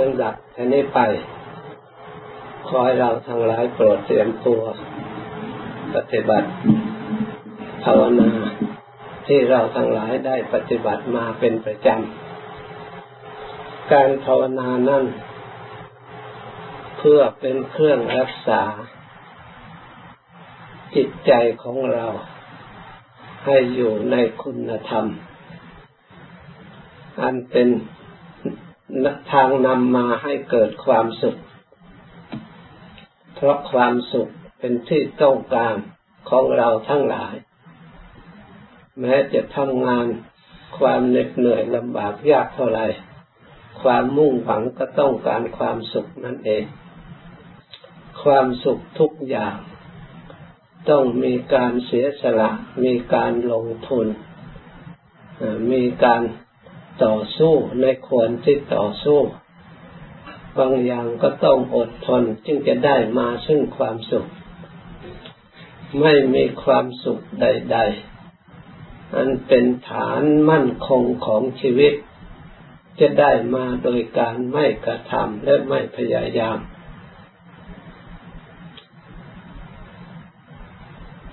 ลำดับท่นี้ไป ขอให้เราทั้งหลายโปรดเตรียมตัว ปฏิบัติภาวนาที่เราทั้งหลายได้ปฏิบัติมาเป็นประจำ การภาวนานั้นเพื่อเป็นเครื่องรักษา จิตใจของเราให้อยู่ในคุณธรรม อันเป็น ทางนำมาให้เกิดความสุข เพราะความสุขเป็นที่ต้องการของเราทั้งหลาย แม้จะทำงานความเหน็ดเหนื่อยลำบากยากเท่าไรความมุ่งหวังก็ต้องการความสุขนั่นเอง ความสุขทุกอย่าง ต้องมีการเสียสละ มีการลงทุน มีการ ต่อสู้ในควรที่ต่อสู้ บางอย่างก็ต้องอดทนจึงจะได้มาซึ่งความสุข ไม่มีความสุขใด ๆ อันเป็นฐานมั่นคงของชีวิต จะได้มาโดยการไม่กระทำและไม่พยายาม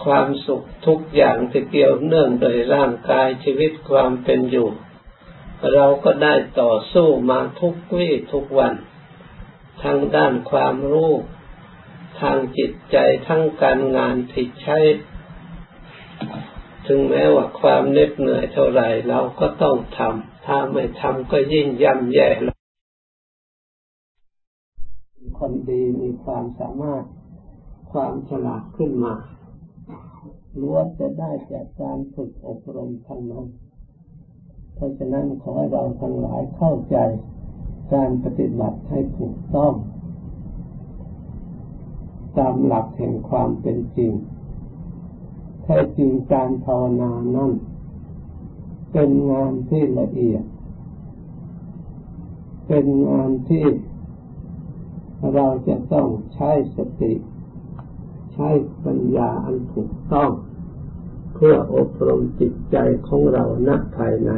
ความสุขทุกอย่างที่เกี่ยวเนื่องโดยร่างกายชีวิตความเป็นอยู่ เราก็ได้ต่อสู้มาทุกวี่ทุกวัน ทั้งด้านความรู้ ทางจิตใจทั้งการงานที่ใช้ ถึงแม้ว่าความเหน็ดเหนื่อยเท่าไรเราก็ต้องทำถ้าไม่ทำก็ยิ่งย่ำแย่คนดีมีความสามารถความฉลาดขึ้นมาล้วนจะได้จากการฝึกอบรมทั้งนั้น เพราะฉะนั้นขอให้เราทั้งหลายเข้าใจการปฏิบัติให้ถูกต้อง ตามหลักแห่งความเป็นจริงแท้จริงการภาวนานั้นเป็นงานที่ละเอียด เป็นงานที่เราจะต้องใช้สติ ใช้ปัญญาอันถูกต้อง เพื่ออบรมจิตใจของเราณภายใน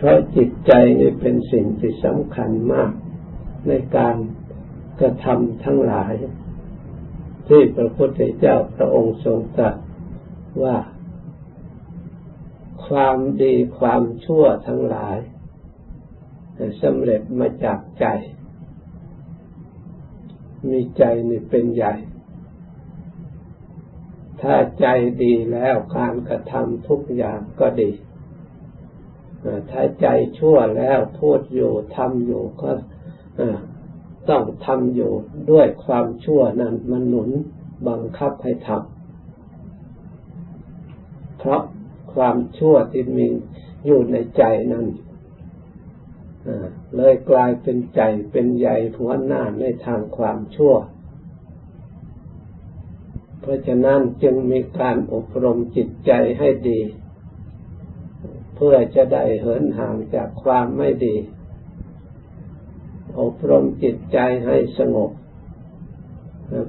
เพราะจิตใจนี่เป็นสิ่งที่สำคัญมากในการกระทำทั้งหลาย ที่พระพุทธเจ้าพระองค์ทรงตรัสว่า ความดีความชั่วทั้งหลายสำเร็จมาจากใจ มีใจนี่เป็นใหญ่ ถ้าใจดีแล้วการกระทำทุกอย่างก็ดี ถ้าใจชั่วแล้วพูดอยู่ทำอยู่ก็ต้องทำอยู่ด้วยความชั่วนั้นมันหนุนบังคับให้ทำเพราะความชั่วที่มีอยู่ในใจนั้นเลยกลายเป็นใจเป็นใหญ่หัวหน้าในทางความชั่ว เพราะฉะนั้นจึงมีการอบรมจิตใจให้ดี เพื่อจะได้เหินห่างจากความไม่ดี อบรมจิตใจให้สงบ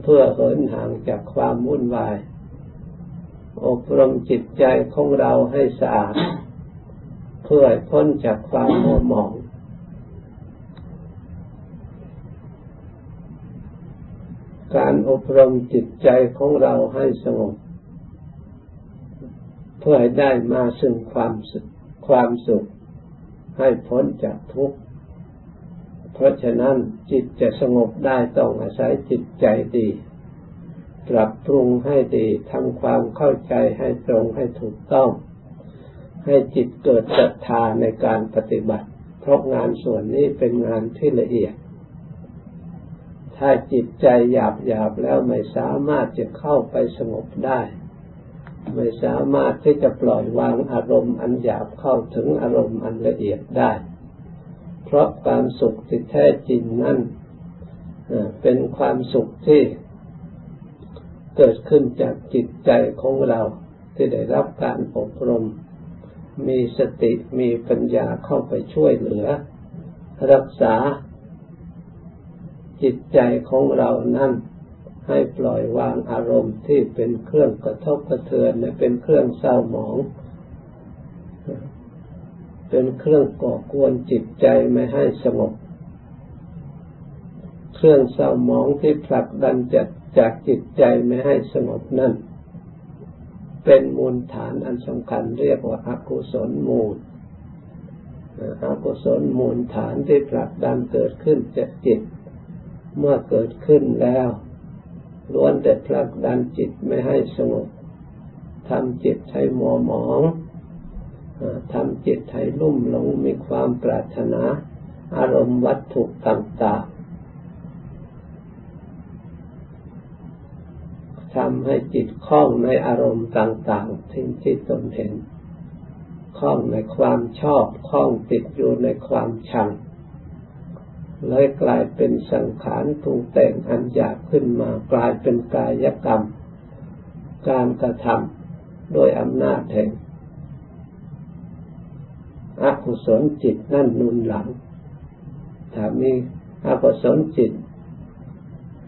เพื่อเหินห่างจากความวุ่นวาย อบรมจิตใจของเราให้สะอาด เพื่อพ้นจากความมัวหมองการอบรมจิตใจของเราให้สงบ เพื่อให้ได้มาซึ่งความสุข ความสุข ให้พ้นจากทุกข์ เพราะฉะนั้นจิตจะสงบได้ต้องอาศัยจิตใจดี ปรับปรุงให้ดีทำความเข้าใจให้ตรงให้ถูกต้อง ให้จิตเกิดศรัทธาในการปฏิบัติ เพราะงานส่วนนี้เป็นงานที่ละเอียด ถ้าจิตใจหยาบหยาบแล้วไม่สามารถจะเข้าไปสงบได้ ไม่สามารถที่จะปล่อยวางอารมณ์อันหยาบเข้าถึงอารมณ์อันละเอียดได้ เพราะความสุขที่แท้จริงนั้นเป็นความสุขที่เกิดขึ้นจากจิตใจของเราที่ได้รับการอบรม มีสติมีปัญญาเข้าไปช่วยเหลือ รักษาจิตใจของเรานั้น ให้ปล่อยวางอารมณ์ที่เป็นเครื่องกระทบกระเทือนและเป็นเครื่องเศร้าหมอง เป็นเครื่องก่อกวนจิตใจไม่ให้สงบ เครื่องเศร้าหมองที่ผลักดันจากจากจิตใจไม่ให้สงบนั่น เป็นมูลฐานอันสำคัญเรียกว่าอากุศลมูลอากุศลมูลฐานที่ผลักดันเกิดขึ้นจากจิต เมื่อเกิดขึ้นแล้ว ล้วนแต่ผลักดันจิตไม่ให้สงบทำจิตให้มัวหมองทำจิตให้ลุ่มหลงมีความปรารถนา อารมณ์วัตถุต่างๆทำให้จิตคล้องในอารมณ์ต่างๆที่จิตตนเห็นคล้องในความชอบคล้องติดอยู่ในความชัง เลยกลายเป็นสังขารปรุงแต่งอันหยาบขึ้นมากลายเป็นกายกรรม การกระทำโดยอำนาจแห่งอกุศลจิตนั่นนุนหลัง ถ้ามีอกุศลจิต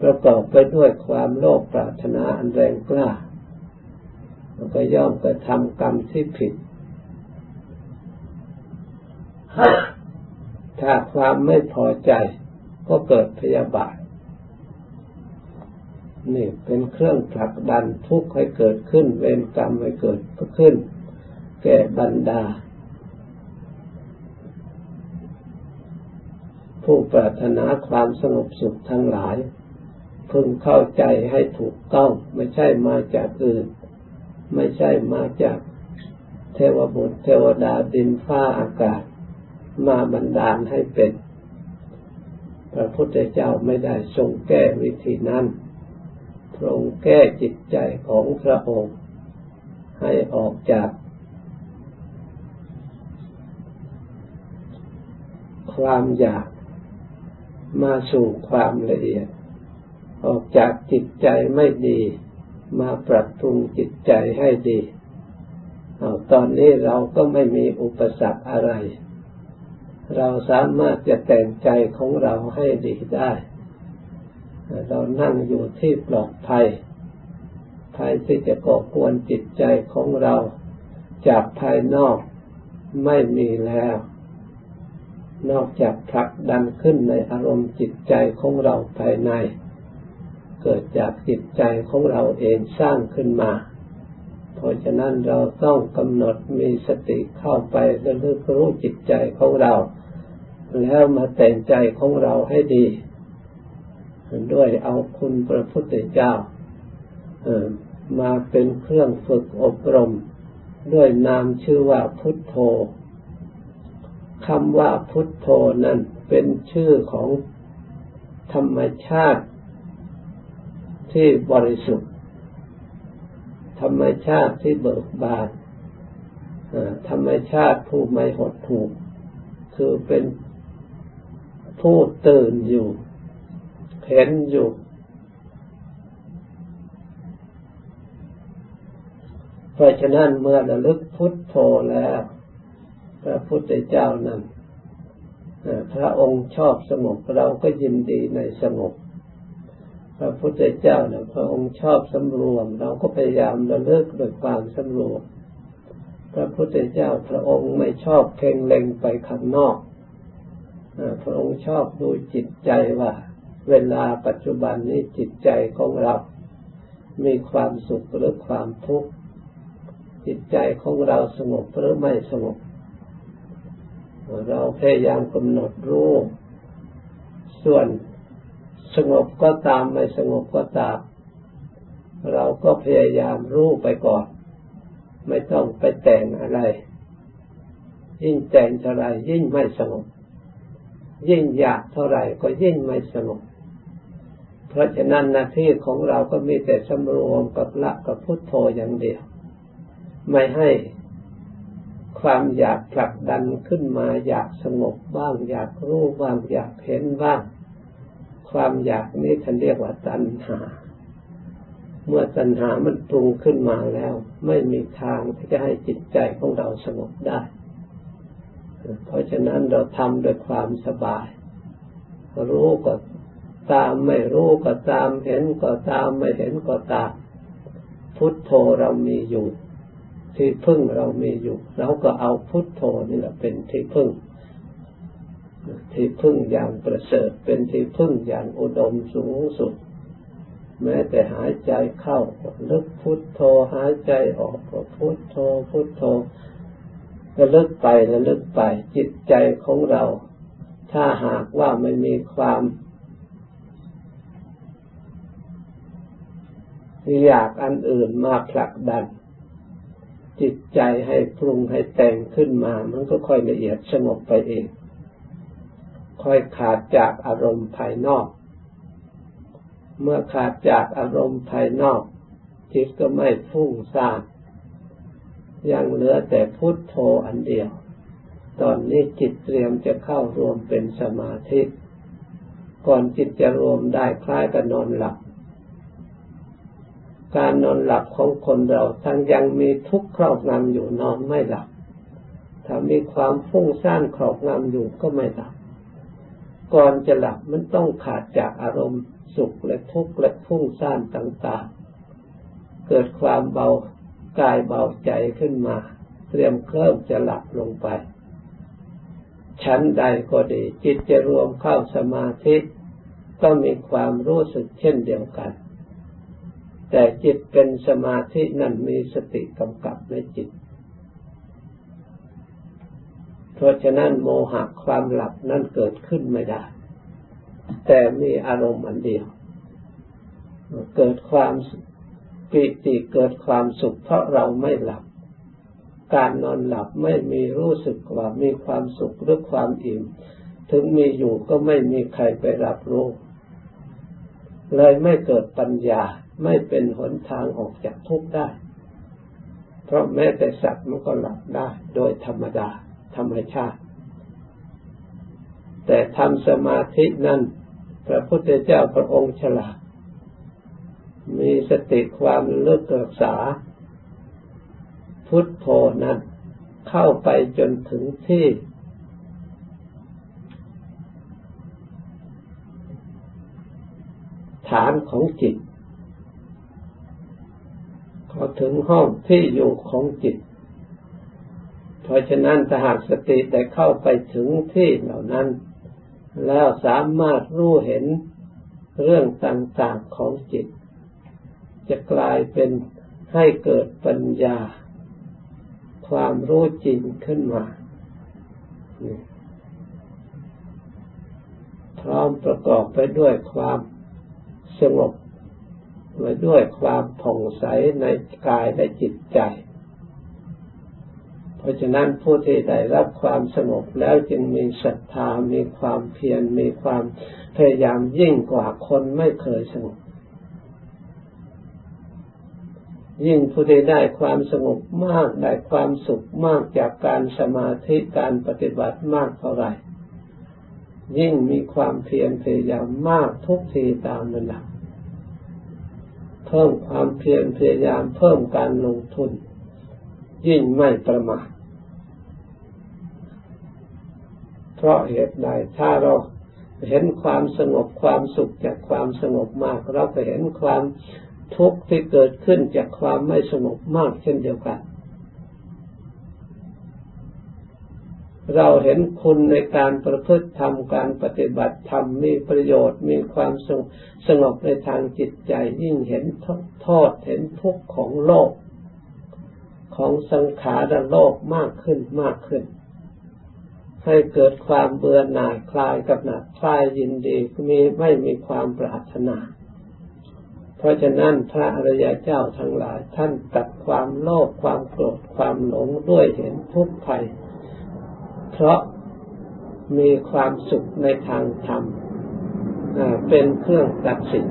ประกอบไปด้วยความโลภปรารถนาอันแรงกล้าก็ย่อมกระทำกรรมที่ผิด ถ้าความไม่พอใจก็เกิดพยาบาทนี่เป็นเครื่องผลักดันทุกข์ให้เกิดขึ้น เวรกรรมให้เกิดขึ้น แก่บรรดา ผู้ปรารถนาความสงบสุขทั้งหลาย พึงเข้าใจให้ถูกต้อง ไม่ใช่มาจากอื่น ไม่ใช่มาจากเทวบุตรเทวดาดินฟ้าอากาศ มาบันดาลให้เป็น พระพุทธเจ้าไม่ได้ทรงแก้วิธีนั้นทรงแก้จิตใจของพระองค์ ให้ออกจาก ความอยากมาสู่ความละเอียด ออกจากจิตใจไม่ดี มาปรับปรุงจิตใจให้ดี เอาตอนนี้เราก็ไม่มีอุปสรรคอะไร เราสามารถจะแต่งใจของเราให้ดีได้ เรานั่งอยู่ที่ปลอดภัย ภัยที่จะก่อกวนจิตใจของเราจากภายนอกไม่มีแล้ว นอกจากผลักดันขึ้นในอารมณ์จิตใจของเราภายใน เกิดจากจิตใจของเราเองสร้างขึ้นมา เพราะฉะนั้นเราต้องกำหนดมีสติเข้าไประลึกรู้จิตใจของเรา แล้วมาแต่งใจของเราให้ดี ด้วยเอาคุณพระพุทธเจ้ามาเป็นเครื่องฝึกอบรม ด้วยนามชื่อว่าพุทโธคำว่าพุทโธนั้นเป็นชื่อของธรรมชาติที่บริสุทธิ์ ธรรมชาติที่เบิกบานธรรมชาติผู้ไม่หดหู่คือเป็นผู้ตื่นอยู่ เห็นอยู่ เพราะฉะนั้นเมื่อระลึกพุทโธแล้ว พระพุทธเจ้านั้นพระองค์ชอบสงบเราก็ยินดีในสงบ ระพุทธเจ้าเนี่ยพระองค์ชอบสำรวม เราก็พยายามระลึกโดยความสำรวม พระพุทธเจ้าพระองค์ไม่ชอบเพ่งเล็งไปข้างนอกพระองค์ชอบดูจิตใจว่า เวลาปัจจุบันนี้จิตใจของเรา มีความสุขหรือความทุกข์จิตใจของเราสงบหรือไม่สงบ เราพยายามกำหนดรู้ส่วน สงบก็ตามไม่สงบก็ตาม เราก็พยายามรู้ไปก่อน ไม่ต้องไปแต่งอะไร ยิ่งแต่งเท่าไรยิ่งไม่สงบ ยิ่งอยากเท่าไหร่ก็ยิ่งไม่สงบ เพราะฉะนั้นหน้าที่ของเราก็มีแต่สำรวมกับละกับพุทโธอย่างเดียว ไม่ให้ความอยากผลักดันขึ้นมาอยากสงบบ้าง อยากรู้บ้าง อยากเห็นบ้าง ความอยากนี้ท่านเรียกว่าตัณหา เมื่อตัณหามันปรุงขึ้นมาแล้ว ไม่มีทางที่จะให้จิตใจของเราสงบได้ เพราะฉะนั้นเราทำด้วยความสบาย รู้ก็ตามไม่รู้ก็ตามเห็นก็ตามไม่เห็นก็ตาม พุทโธเรามีอยู่ ที่พึ่งเรามีอยู่ เราก็เอาพุทโธนี่แหละเป็นที่พึ่ง ที่พึ่งอย่างประเสริฐเป็นที่พึ่งอย่างอุดมสูงสุด แม้แต่หายใจเข้าก็ลึกพุทโธหายใจออกก็พุทโธพุทโธระลึกไประลึกไปจิตใจของเรา ถ้าหากว่าไม่มีความอยากอันอื่นมาผลักดัน จิตใจให้ปรุงให้แต่งขึ้นมา มันก็ค่อยละเอียดสงบไปเอง ค่อยขาดจากอารมณ์ภายนอก เมื่อขาดจากอารมณ์ภายนอก จิตก็ไม่ฟุ้งซ่านยังเหลือแต่พุทโธอันเดียว ตอนนี้จิตเตรียมจะเข้ารวมเป็นสมาธิ ก่อนจิตจะรวมได้คล้ายกับนอนหลับ การนอนหลับของคนเราทั้งยังมีทุกข์ครอบงำอยู่นอนไม่หลับ ถ้ามีความฟุ้งซ่านครอบงำอยู่ก็ไม่หลับ ก่อนจะหลับมันต้องขาดจากอารมณ์สุขและทุกข์และฟุ้งซ่านต่างๆ เกิดความเบากายเบาใจขึ้นมา เตรียมเคลิ่มจะหลับลงไป ชั้นใดก็ดี จิตจะรวมเข้าสมาธิก็มีความรู้สึกเช่นเดียวกัน แต่จิตเป็นสมาธินั้นมีสติกำกับในจิต เพ ราะฉะนั้นโมหะความหลับนั้นเกิดขึ้นไม่ได้ แต่มีอารมณ์อันเดียว เกิดความปิติเกิดความสุขเพราะเราไม่หลับ การนอนหลับไม่มีรู้สึกว่ามีความสุขหรือความอิ่ม ถึงมีอยู่ก็ไม่มีใครไปรับรู้ เลยไม่เกิดปัญญาไม่เป็นหนทางออกจากทุกข์ได้ เพราะแม้แต่สัตว์มันก็หลับได้โดยธรรมดา ธรรมชาติ แต่ทำสมาธินั้นพระพุทธเจ้าพระองค์ฉลาด มีสติความเลิกรักษา พุทโธนั้นเข้าไปจนถึงที่ ฐานของจิตพอถึงห้องที่อยู่ของจิต เพราะฉะนั้นถ้าหากสติได้เข้าไปถึงที่เหล่านั้น แล้วสามารถรู้เห็นเรื่องต่างๆของจิต จะกลายเป็นให้เกิดปัญญา ความรู้จริงขึ้นมาพร้อมประกอบไปด้วยความสงบไปด้วยความผ่องใสในกายและจิตใจ เพราะฉะนั้นผู้ที่ได้รับความสงบแล้วจึงมีศรัทธา มีความเพียร มีความพยายามยิ่งกว่าคนไม่เคยสงบ ยิ่งผู้ใดได้ความสงบมาก ได้ความสุขมากจากการสมาธิการปฏิบัติมากเท่าไหร่ ยิ่งมีความเพียรพยายามมากทุกทีตามระดับเพิ่มความเพียรพยายามเพิ่มการลงทุน ยิ่งไม่ประมาท เพราะเหตุใดถ้าเราเห็นความสงบความสุขจากความสงบมาก เราไปเห็นความทุกข์ที่เกิดขึ้นจากความไม่สงบมากเช่นเดียวกัน เราเห็นคุณในการประพฤติธรรมการปฏิบัติธรรมมีประโยชน์มีความสงบในทางจิตใจยิ่งเห็นโทษเห็นทุกข์ของโลก ของสังขารโลกมากขึ้นมากขึ้น ให้เกิดความเบื่อหน่ายคลายกับหนักคลายยินดีมีไม่มีความปรารถนา เพราะฉะนั้นพระอริยเจ้าทั้งหลายท่านตัดความโลภความโกรธความหลงด้วยเห็นทุกข์ภัย เพราะมีความสุขในทางธรรมเป็นเครื่องตัดสิน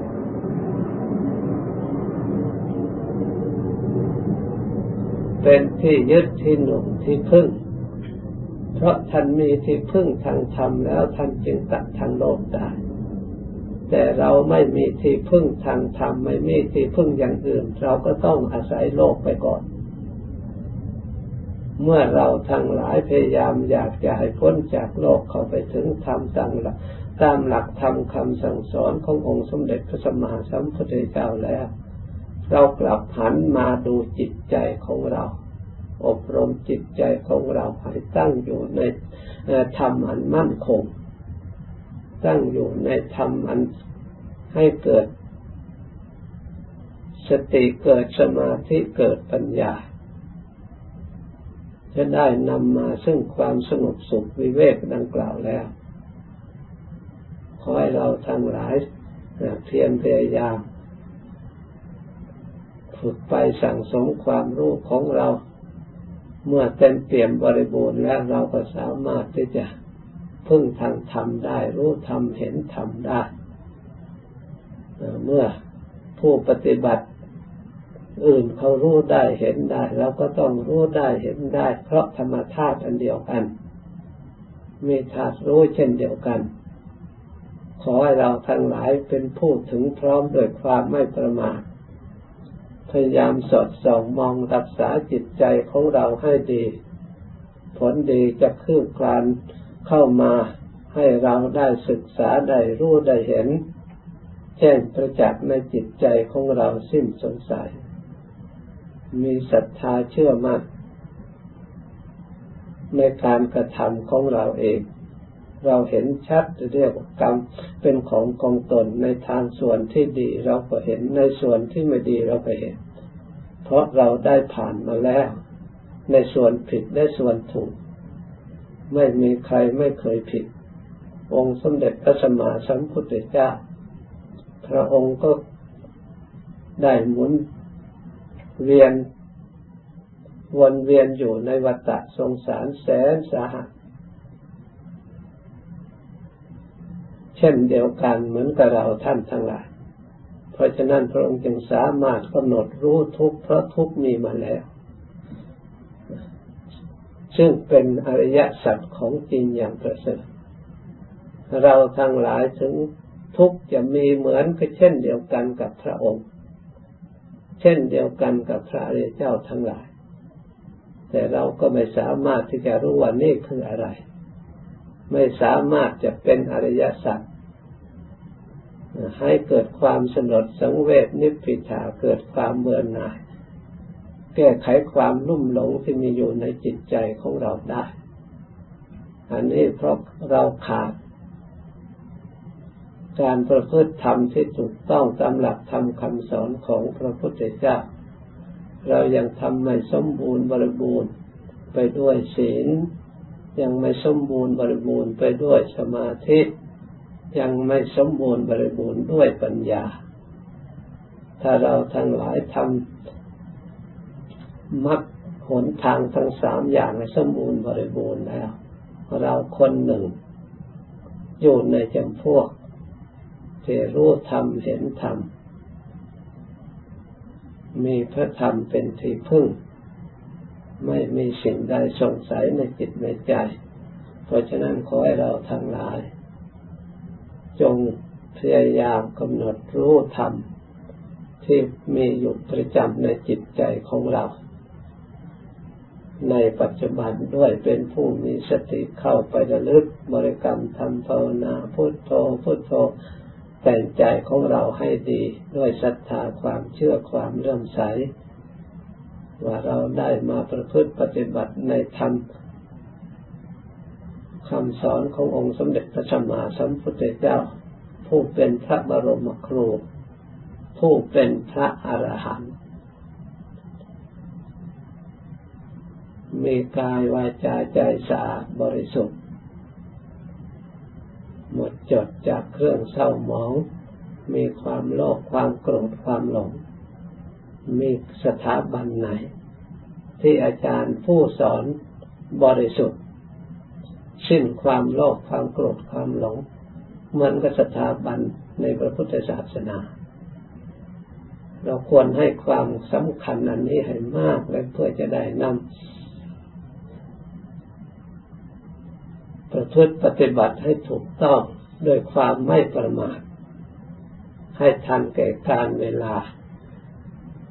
เป็นที่ยึดที่หนุนที่พึ่ง เพราะท่านมีที่พึ่งทางธรรมแล้วท่านจึงตัดทางโลกได้ แต่เราไม่มีที่พึ่งทางธรรมไม่มีที่พึ่งอย่างอื่น เราก็ต้องอาศัยโลกไปก่อน เมื่อเราทั้งหลายพยายามอยากจะให้พ้นจากโลกเข้าไปถึงธรรมตามหลักตามหลักธรรมคำสั่งสอนขององค์สมเด็จพระสัมมาสัมพุทธเจ้าแล้ว เรากลับหันมาดูจิตใจของเรา อบรมจิตใจของเราให้ตั้งอยู่ในธรรมอันมั่นคง ตั้งอยู่ในธรรมอันให้เกิด สติเกิดสมาธิเกิดปัญญา จะได้นำมาซึ่งความสงบสุขวิเวกดังกล่าวแล้วขอให้เราทั้งหลายเพียรพยายามฝึกไปสั่งสมความรู้ของเรา เมื่อเต็มเปี่ยมบริบูรณ์แล้วเราก็สามารถที่จะพึ่งทางธรรมได้ รู้ธรรมเห็นธรรมได้เมื่อผู้ปฏิบัติอื่นเขารู้ได้เห็นได้เราก็ต้องรู้ได้เห็นได้ เพราะธรรมธาตุอันเดียวกัน มีธาตุรู้เช่นเดียวกัน ขอให้เราทั้งหลายเป็นผู้ถึงพร้อมโดยความไม่ประมาท พยายามสอดส่องมองรักษาจิตใจของเราให้ดี ผลดีจะคืบคลานเข้ามาให้เราได้ศึกษาได้รู้ได้เห็น แจ้งประจักษ์ในจิตใจของเราสิ้นสงสัย มีศรัทธาเชื่อมั่นในการกระทำของเราเอง เราเห็นชัดเรียกกรรมเป็นของกองตนในทางส่วนที่ดีเราก็เห็นในส่วนที่ไม่ดีเราก็เห็น เพราะเราได้ผ่านมาแล้ว ในส่วนผิดและส่วนถูก ไม่มีใครไม่เคยผิด องค์สมเด็จพระสัมมาสัมพุทธเจ้า พระองค์ก็ได้หมุนเวียนวนเวียนอยู่ในวัฏสงสารแสนสาหัส เช่นเดียวกันเหมือนกับเราท่านทั้งหลาย เพราะฉะนั้นพระองค์จึงสามารถกำหนดรู้ทุกเพราะทุกมีมาแล้ว ซึ่งเป็นอริยสัจของจริงอย่างประเสริฐเราทั้งหลายถึงทุกจะมีเหมือนก็เช่นเดียวกันกับพระองค์ เช่นเดียวกันกับพระอริยเจ้าทั้งหลาย แต่เราก็ไม่สามารถที่จะรู้ว่านี่คืออะไร ไม่สามารถจะเป็นอริยสัจ ให้เกิดความสนดสังเวชนิพพิทาเกิดความเบื่อหน่าย แก้ไขความลุ่มหลงที่มีอยู่ในจิตใจของเราได้ อันนี้เพราะเราขาด การประพฤติธรรมที่ถูกต้องตามหลักธรรมคำสอนของพระพุทธเจ้า เรายังทำไม่สมบูรณ์บริบูรณ์ไปด้วยศีล ยังไม่สมบูรณ์บริบูรณ์ไปด้วยสมาธิ ยังไม่สมบูรณ์บริบูรณ์ด้วยปัญญา ถ้าเราทั้งหลายทำมักหนทางทั้งสามอย่างให้สมบูรณ์บริบูรณ์แล้ว เราคนหนึ่งอยู่ในจำพวกที่รู้ธรรมเห็นธรรมมีพระธรรมเป็นที่พึ่ง ไม่มีสิ่งใดสงสัยในจิตในใจ เพราะฉะนั้นขอให้เราทั้งหลาย จงพยายามกำหนดรู้ธรรมที่มีอยู่ประจำในจิตใจของเรา ในปัจจุบันด้วยเป็นผู้มีสติเข้าไประลึกบริกรรมทำภาวนาพุทโธพุทโธแต่งใจของเราให้ดีด้วยศรัทธาความเชื่อความเลื่มใส ว่าเราได้มาประพฤติปฏิบัติในธรรม คำสอนขององค์สมเด็จพระสัมมาสัมพุทธเจ้า ผู้เป็นพระบรมครู ผู้เป็นพระอรหันต์มีกายวาจาใจสะอาดบริสุทธิ์ หมดจดจากเครื่องเศร้าหมอง มีความโลภความโกรธความหลง มีสถาบันไหน ที่อาจารย์ผู้สอนบริสุทธิ์ สิ้นความโลภความโกรธความหลง เหมือนกับสถาบันในพระพุทธศาสนา เราควรให้ความสำคัญอันนี้ให้มากและเพื่อจะได้นำประพฤติปฏิบัติให้ถูกต้องโดยความไม่ประมาทให้ทันแก่การเวลา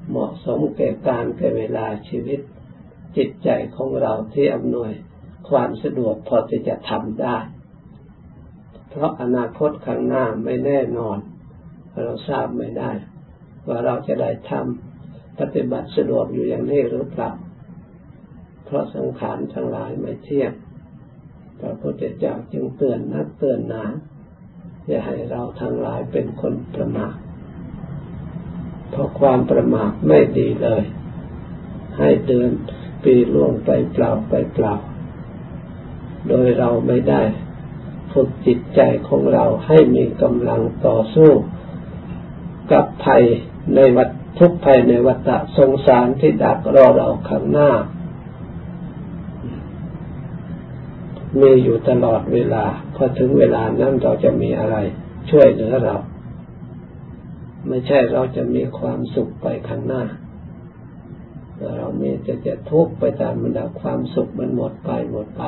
เหมาะสมแก่การแก่เวลาชีวิตจิตใจของเราที่อำนวย ความสะดวกพอที่จะทำได้ เพราะอนาคตข้างหน้าไม่แน่นอน เราทราบไม่ได้ ว่าเราจะได้ทำปฏิบัติสะดวกอยู่อย่างนี้หรือเปล่า เพราะสังขารทั้งหลายไม่เที่ยงพระพุทธเจ้าจึงเตือนนักเตือนหนาจะให้เราทั้งหลายเป็นคนประมาทเพราะความประมาทไม่ดีเลย ให้เดินปีล่วงไปเปล่าไปเปล่า โดยเราไม่ได้ฝึกจิตใจของเราให้มีกำลังต่อสู้กับภัยในวัฏทุกภัยในวัฏสงสารที่ดักรอเราข้างหน้า มีอยู่ตลอดเวลาพอถึงเวลานั้นเราจะมีอะไร ช่วยเหลือเรา ไม่ใช่เราจะมีความสุขไปข้างหน้าเรามีจะจะทุกข์ไปตามบรรดาความสุขมันหมดไปหมดไป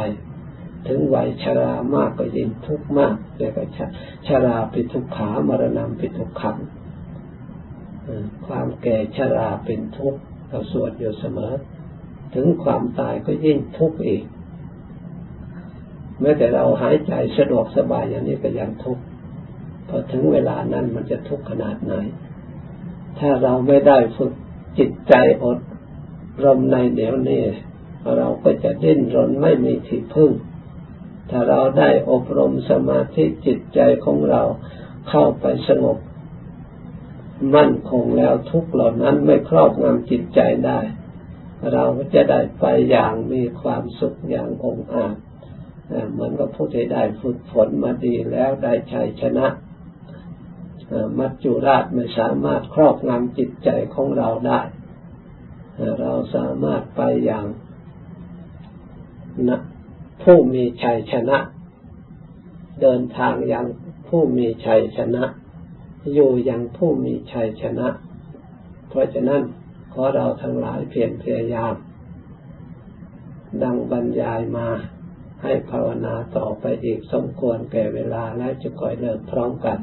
ถึงวัยชรามากก็ยิ่งทุกข์มากเรียกว่าชราปิทุกขามรณะปิทุกขังความแก่ชราเป็นทุกข์เราสวดอยู่เสมอ ถึงความตายก็ยิ่งทุกข์อีกแม้แต่เราหายใจสะดวกสบายอย่างนี้ก็ยังทุกข์พอถึงเวลานั้นมันจะทุกข์ขนาดไหน ถ้าเราไม่ได้ฝึกจิตใจอดรมในเดี๋ยวนี้เราก็จะดิ้นรนไม่มีที่พึ่ง ถ้าเราได้อบรมสมาธิจิตใจของเราเข้าไปสงบ มั่นคงแล้วทุกเหล่านั้นไม่ครอบงำจิตใจได้ เราจะได้ไปอย่างมีความสุขอย่างองอาจเหมือนกับผู้ที่ได้ฝึกฝนมาดีแล้วได้ชัยชนะมัจจุราชไม่สามารถครอบงำจิตใจของเราได้ เราสามารถไปอย่างนะ ผู้มีชัยชนะ เดินทางอย่างผู้มีชัยชนะ อยู่อย่างผู้มีชัยชนะ เพราะฉะนั้นขอเราทั้งหลายเพียรพยายาม ดังบรรยายมาให้ภาวนาต่อไปอีกสมควรแก่เวลาและจะคอยเดินพร้อมกัน